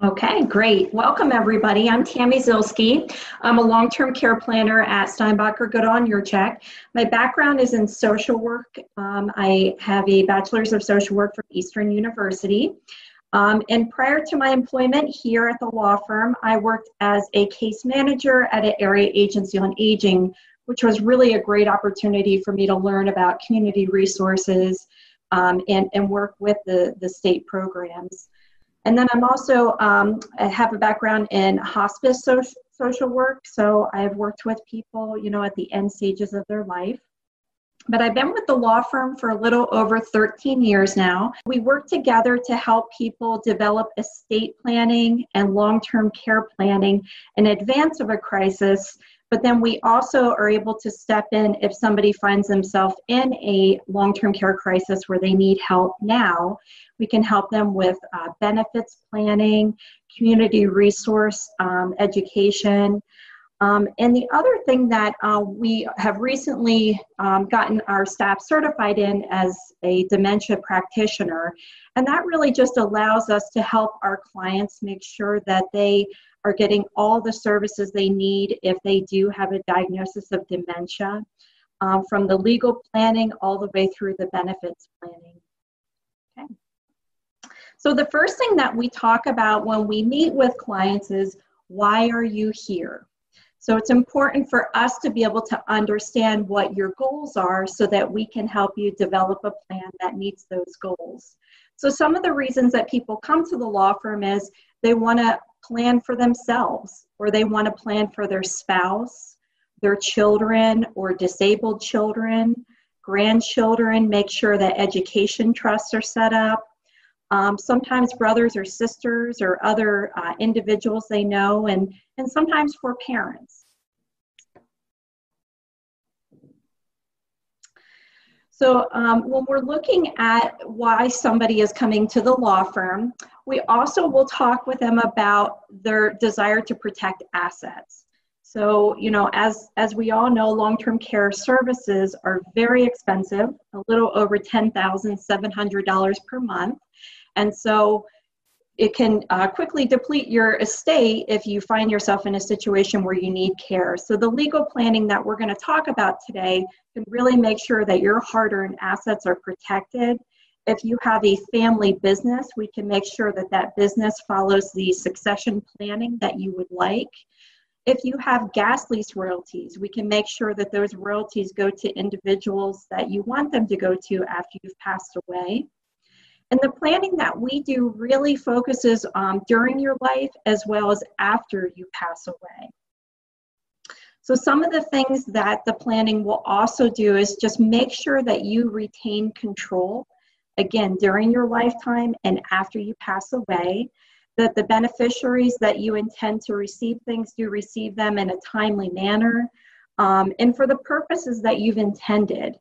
Okay, great. Welcome, everybody. I'm Tammy Zilski. I'm a long term care planner at Steinbacher Goodall & Yurchak. My background is in social work. Um, I have a bachelor's of social work from Eastern University. Um, and prior to my employment here at the law firm, I worked as a case manager at an area agency on aging, which was really a great opportunity for me to learn about community resources um, and, and work with the, the state programs. And then I'm also, um, I have a background in hospice social, work. So I've worked with people, you know, at the end stages of their life. But I've been with the law firm for a little over 13 years now. We work together to help people develop estate planning and long term care planning in advance of a crisis but then we also are able to step in if somebody finds themselves in a long term care crisis where they need help now. We can help them with uh, benefits planning, community resource um, education. Um, and the other thing that uh, we have recently um, gotten our staff certified in as a dementia practitioner, and that really just allows us to help our clients make sure that they are getting all the services they need if they do have a diagnosis of dementia, um, from the legal planning all the way through the benefits planning. Okay. So the first thing that we talk about when we meet with clients is, why are you here? So it's important for us to be able to understand what your goals are so that we can help you develop a plan that meets those goals. So some of the reasons that people come to the law firm is they want to plan for themselves or they want to plan for their spouse, their children or disabled children, grandchildren, make sure that education trusts are set up. Um, sometimes brothers or sisters or other uh, individuals they know, and, and sometimes for parents. So um, when we're looking at why somebody is coming to the law firm, we also will talk with them about their desire to protect assets. So, you know, as, as we all know, long-term care services are very expensive, a little over $10,700 per month. And so it can uh, quickly deplete your estate if you find yourself in a situation where you need care. So, the legal planning that we're going to talk about today can really make sure that your hard earned assets are protected. If you have a family business, we can make sure that that business follows the succession planning that you would like. If you have gas lease royalties, we can make sure that those royalties go to individuals that you want them to go to after you've passed away. And the planning that we do really focuses um, during your life as well as after you pass away. So, some of the things that the planning will also do is just make sure that you retain control, again, during your lifetime and after you pass away, that the beneficiaries that you intend to receive things do receive them in a timely manner, um, and for the purposes that you've intended.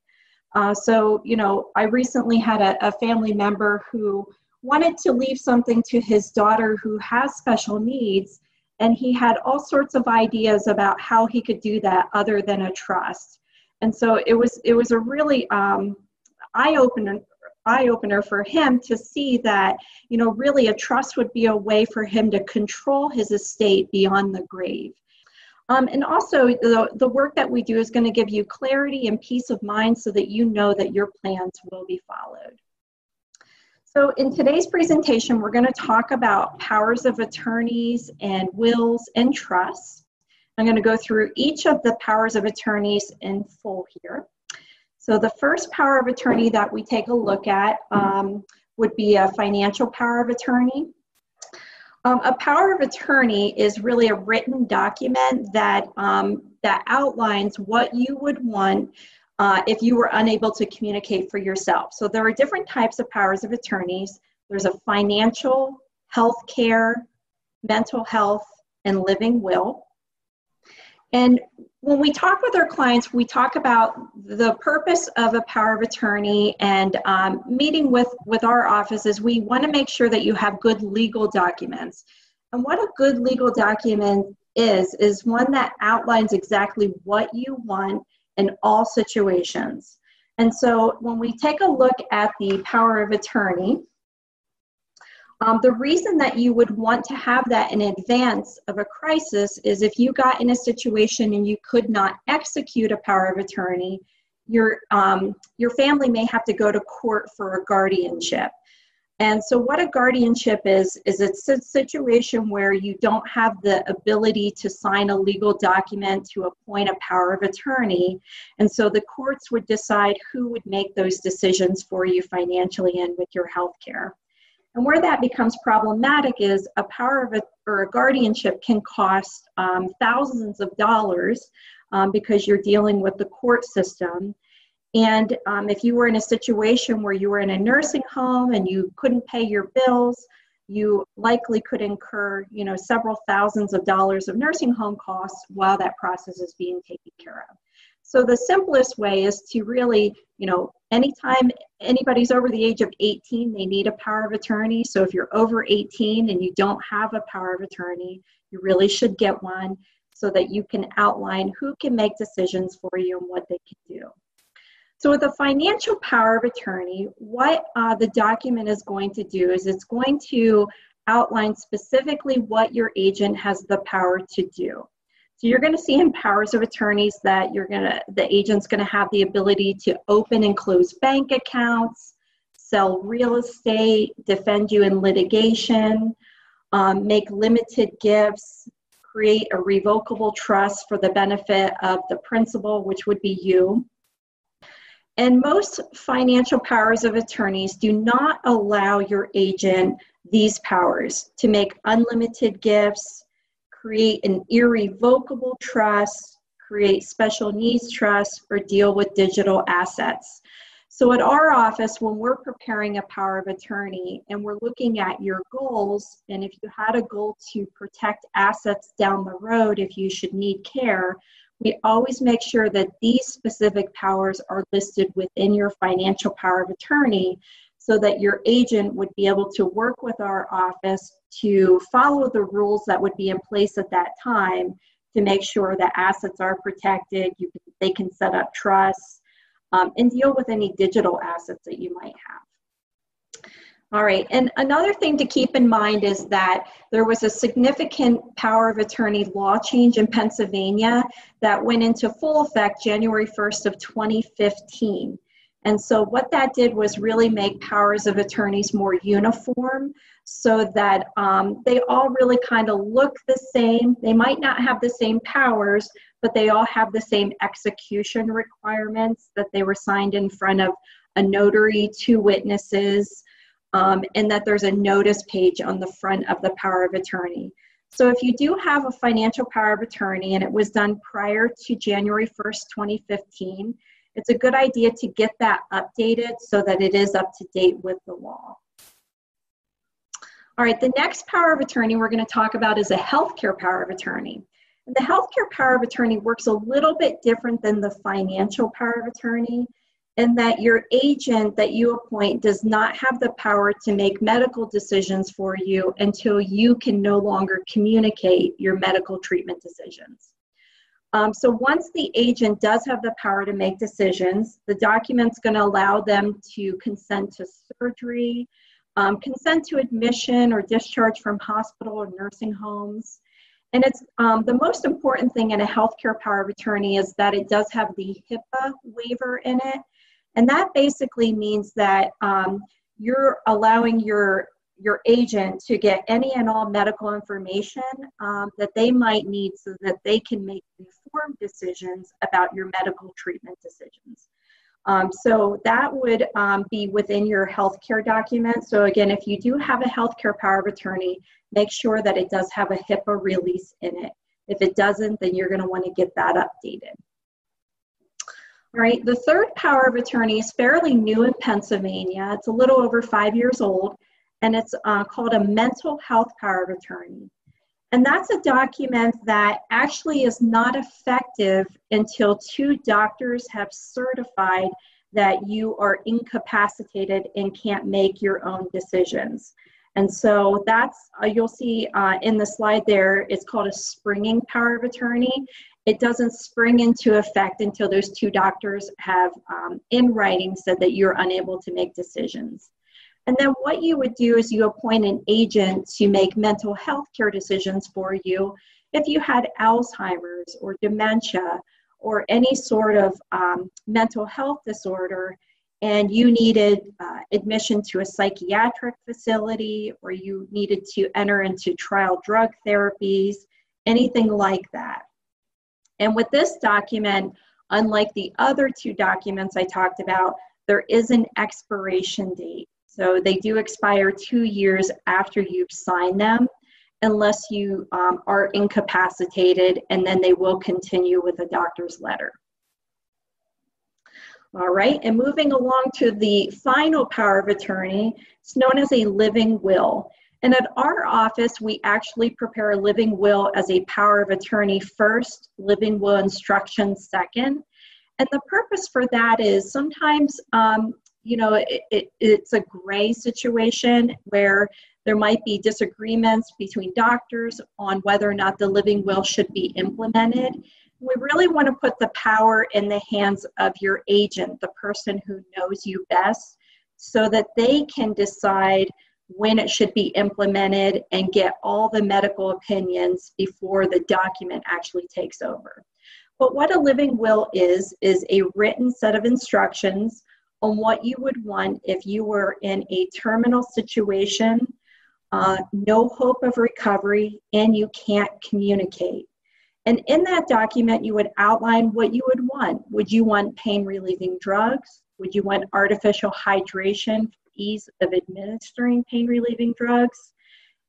Uh, so, you know, I recently had a, a family member who wanted to leave something to his daughter who has special needs, and he had all sorts of ideas about how he could do that other than a trust. And so it was it was a really um, eye opener eye opener for him to see that you know really a trust would be a way for him to control his estate beyond the grave um, and also, the, the work that we do is going to give you clarity and peace of mind so that you know that your plans will be followed. So in today's presentation, we're going to talk about powers of attorneys and wills and trusts. I'm going to go through each of the powers of attorneys in full here. So the first power of attorney that we take a look at um, would be a financial power of attorney. Um, a power of attorney is really a written document that um, that outlines what you would want uh, if you were unable to communicate for yourself. So there are different types of powers of attorneys. There's a financial, healthcare, mental health, and living will. And when we talk with our clients, we talk about the purpose of a power of attorney and um, meeting with, with our offices. We want to make sure that you have good legal documents. And what a good legal document is, is one that outlines exactly what you want in all situations. And so when we take a look at the power of attorney, Um, the reason that you would want to have that in advance of a crisis is if you got in a situation and you could not execute a power of attorney, your, um, your family may have to go to court for a guardianship. And so, what a guardianship is, is it's a situation where you don't have the ability to sign a legal document to appoint a power of attorney. And so, the courts would decide who would make those decisions for you financially and with your health care. And where that becomes problematic is a power of a, or a guardianship can cost um, thousands of dollars um, because you're dealing with the court system. And um, if you were in a situation where you were in a nursing home and you couldn't pay your bills, you likely could incur, you know, several thousands of dollars of nursing home costs while that process is being taken care of. So the simplest way is to really, you know, anytime anybody's over the age of 18, they need a power of attorney. So if you're over 18 and you don't have a power of attorney, you really should get one so that you can outline who can make decisions for you and what they can do. So with a financial power of attorney, what uh, the document is going to do is it's going to outline specifically what your agent has the power to do. So you're going to see in powers of attorneys that you're going to the agent's going to have the ability to open and close bank accounts, sell real estate, defend you in litigation, um, make limited gifts, create a revocable trust for the benefit of the principal, which would be you. And most financial powers of attorneys do not allow your agent these powers to make unlimited gifts, create an irrevocable trust, create special needs trust, or deal with digital assets. So at our office, when we're preparing a power of attorney and we're looking at your goals, and if you had a goal to protect assets down the road if you should need care, we always make sure that these specific powers are listed within your financial power of attorney so that your agent would be able to work with our office to follow the rules that would be in place at that time to make sure that assets are protected, you they can set up trusts, um, and deal with any digital assets that you might have. All right, and another thing to keep in mind is that there was a significant power of attorney law change in Pennsylvania that went into full effect January 1st of 2015. And so what that did was really make powers of attorneys more uniform so that um, they all really kind of look the same. They might not have the same powers, but they all have the same execution requirements that they were signed in front of a notary, two witnesses, um, and that there's a notice page on the front of the power of attorney. So if you do have a financial power of attorney and it was done prior to January 1st, 2015, it's a good idea to get that updated so that it is up to date with the law. All right, the next power of attorney we're going to talk about is a healthcare power of attorney. And the healthcare power of attorney works a little bit different than the financial power of attorney in that your agent that you appoint does not have the power to make medical decisions for you until you can no longer communicate your medical treatment decisions. Um, so once the agent does have the power to make decisions, the document's going to allow them to consent to surgery, um, consent to admission or discharge from hospital or nursing homes. And it's um, the most important thing in a healthcare power of attorney is that it does have the HIPAA waiver in it. And that basically means that um, you're allowing your your agent to get any and all medical information um, that they might need so that they can make informed decisions about your medical treatment decisions. Um, so that would um, be within your healthcare document. So again, if you do have a healthcare power of attorney, make sure that it does have a HIPAA release in it. If it doesn't, then you're going to want to get that updated. All right, the third power of attorney is fairly new in Pennsylvania. It's a little over five years old, and it's uh, called a mental health power of attorney. And that's a document that actually is not effective until two doctors have certified that you are incapacitated and can't make your own decisions. And so that's, uh, you'll see uh, in the slide there, it's called a springing power of attorney. It doesn't spring into effect until those two doctors have, um, in writing, said that you're unable to make decisions. And then what you would do is you appoint an agent to make mental health care decisions for you if you had Alzheimer's or dementia or any sort of um, mental health disorder and you needed uh, admission to a psychiatric facility or you needed to enter into trial drug therapies, anything like that. And with this document, unlike the other two documents I talked about, there is an expiration date. So they do expire two years after you've signed them, unless you um, are incapacitated, and then they will continue with a doctor's letter. All right, and moving along to the final power of attorney, it's known as a living will. And at our office, we actually prepare a living will as a power of attorney first, living will instruction second. And the purpose for that is sometimes, um, you know, it, it, it's a gray situation where there might be disagreements between doctors on whether or not the living will should be implemented we really want to put the power in the hands of your agent, the person who knows you best, so that they can decide when it should be implemented and get all the medical opinions before the document actually takes over. But what a living will is, is a written set of instructions on what you would want if you were in a terminal situation, uh, no hope of recovery, and you can't communicate. And in that document, you would outline what you would want. Would you want pain relieving drugs? Would you want artificial hydration for ease of administering pain relieving drugs?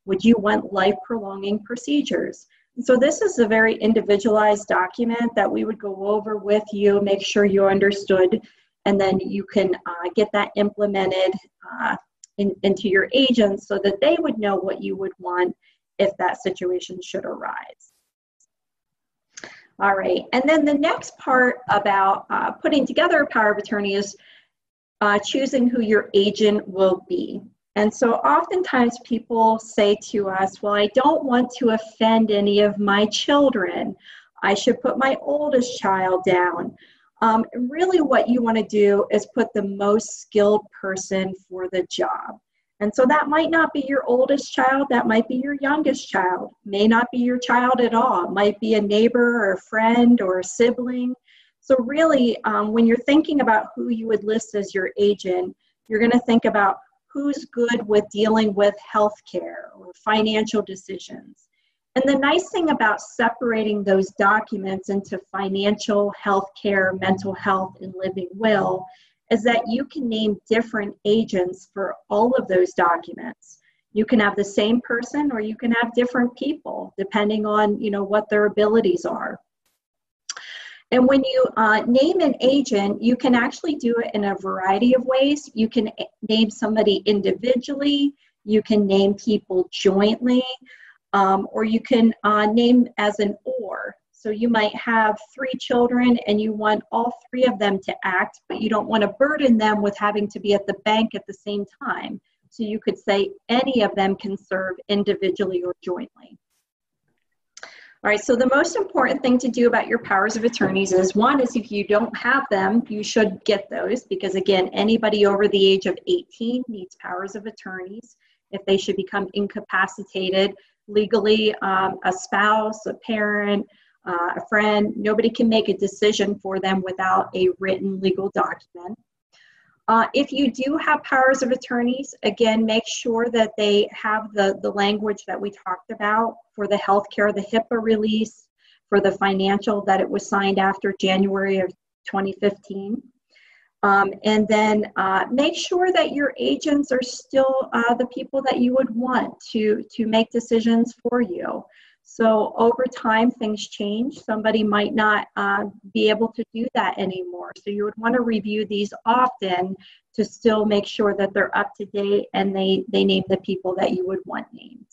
Would you want life prolonging procedures? So, this is a very individualized document that we would go over with you, make sure you understood, and then you can uh, get that implemented uh, in, into your agents so that they would know what you would want if that situation should arise. All right, and then the next part about uh, putting together a power of attorney is uh, choosing who your agent will be. And so oftentimes people say to us, well, I don't want to offend any of my children. I should put my oldest child down. Um, really, what you want to do is put the most skilled person for the job. And so that might not be your oldest child, that might be your youngest child, may not be your child at all, might be a neighbor or a friend or a sibling. So, really, um, when you're thinking about who you would list as your agent, you're going to think about who's good with dealing with healthcare or financial decisions. And the nice thing about separating those documents into financial, healthcare, mental health, and living will is that you can name different agents for all of those documents. You can have the same person or you can have different people depending on you know what their abilities are. And when you uh, name an agent, you can actually do it in a variety of ways. You can name somebody individually, you can name people jointly, um, or you can uh, name as an or. So you might have three children and you want all three of them to act, but you don't want to burden them with having to be at the bank at the same time. So you could say any of them can serve individually or jointly. All right, so the most important thing to do about your powers of attorneys is one is if you don't have them, you should get those because again, anybody over the age of 18 needs powers of attorneys. If they should become incapacitated legally, um, a spouse, a parent, uh, a friend. Nobody can make a decision for them without a written legal document. Uh, if you do have powers of attorneys, again, make sure that they have the, the language that we talked about for the healthcare, the HIPAA release, for the financial that it was signed after January of 2015. Um, and then uh, make sure that your agents are still uh, the people that you would want to, to make decisions for you. So over time, things change. Somebody might not uh, be able to do that anymore. So you would want to review these often to still make sure that they're up to date and they, they name the people that you would want named.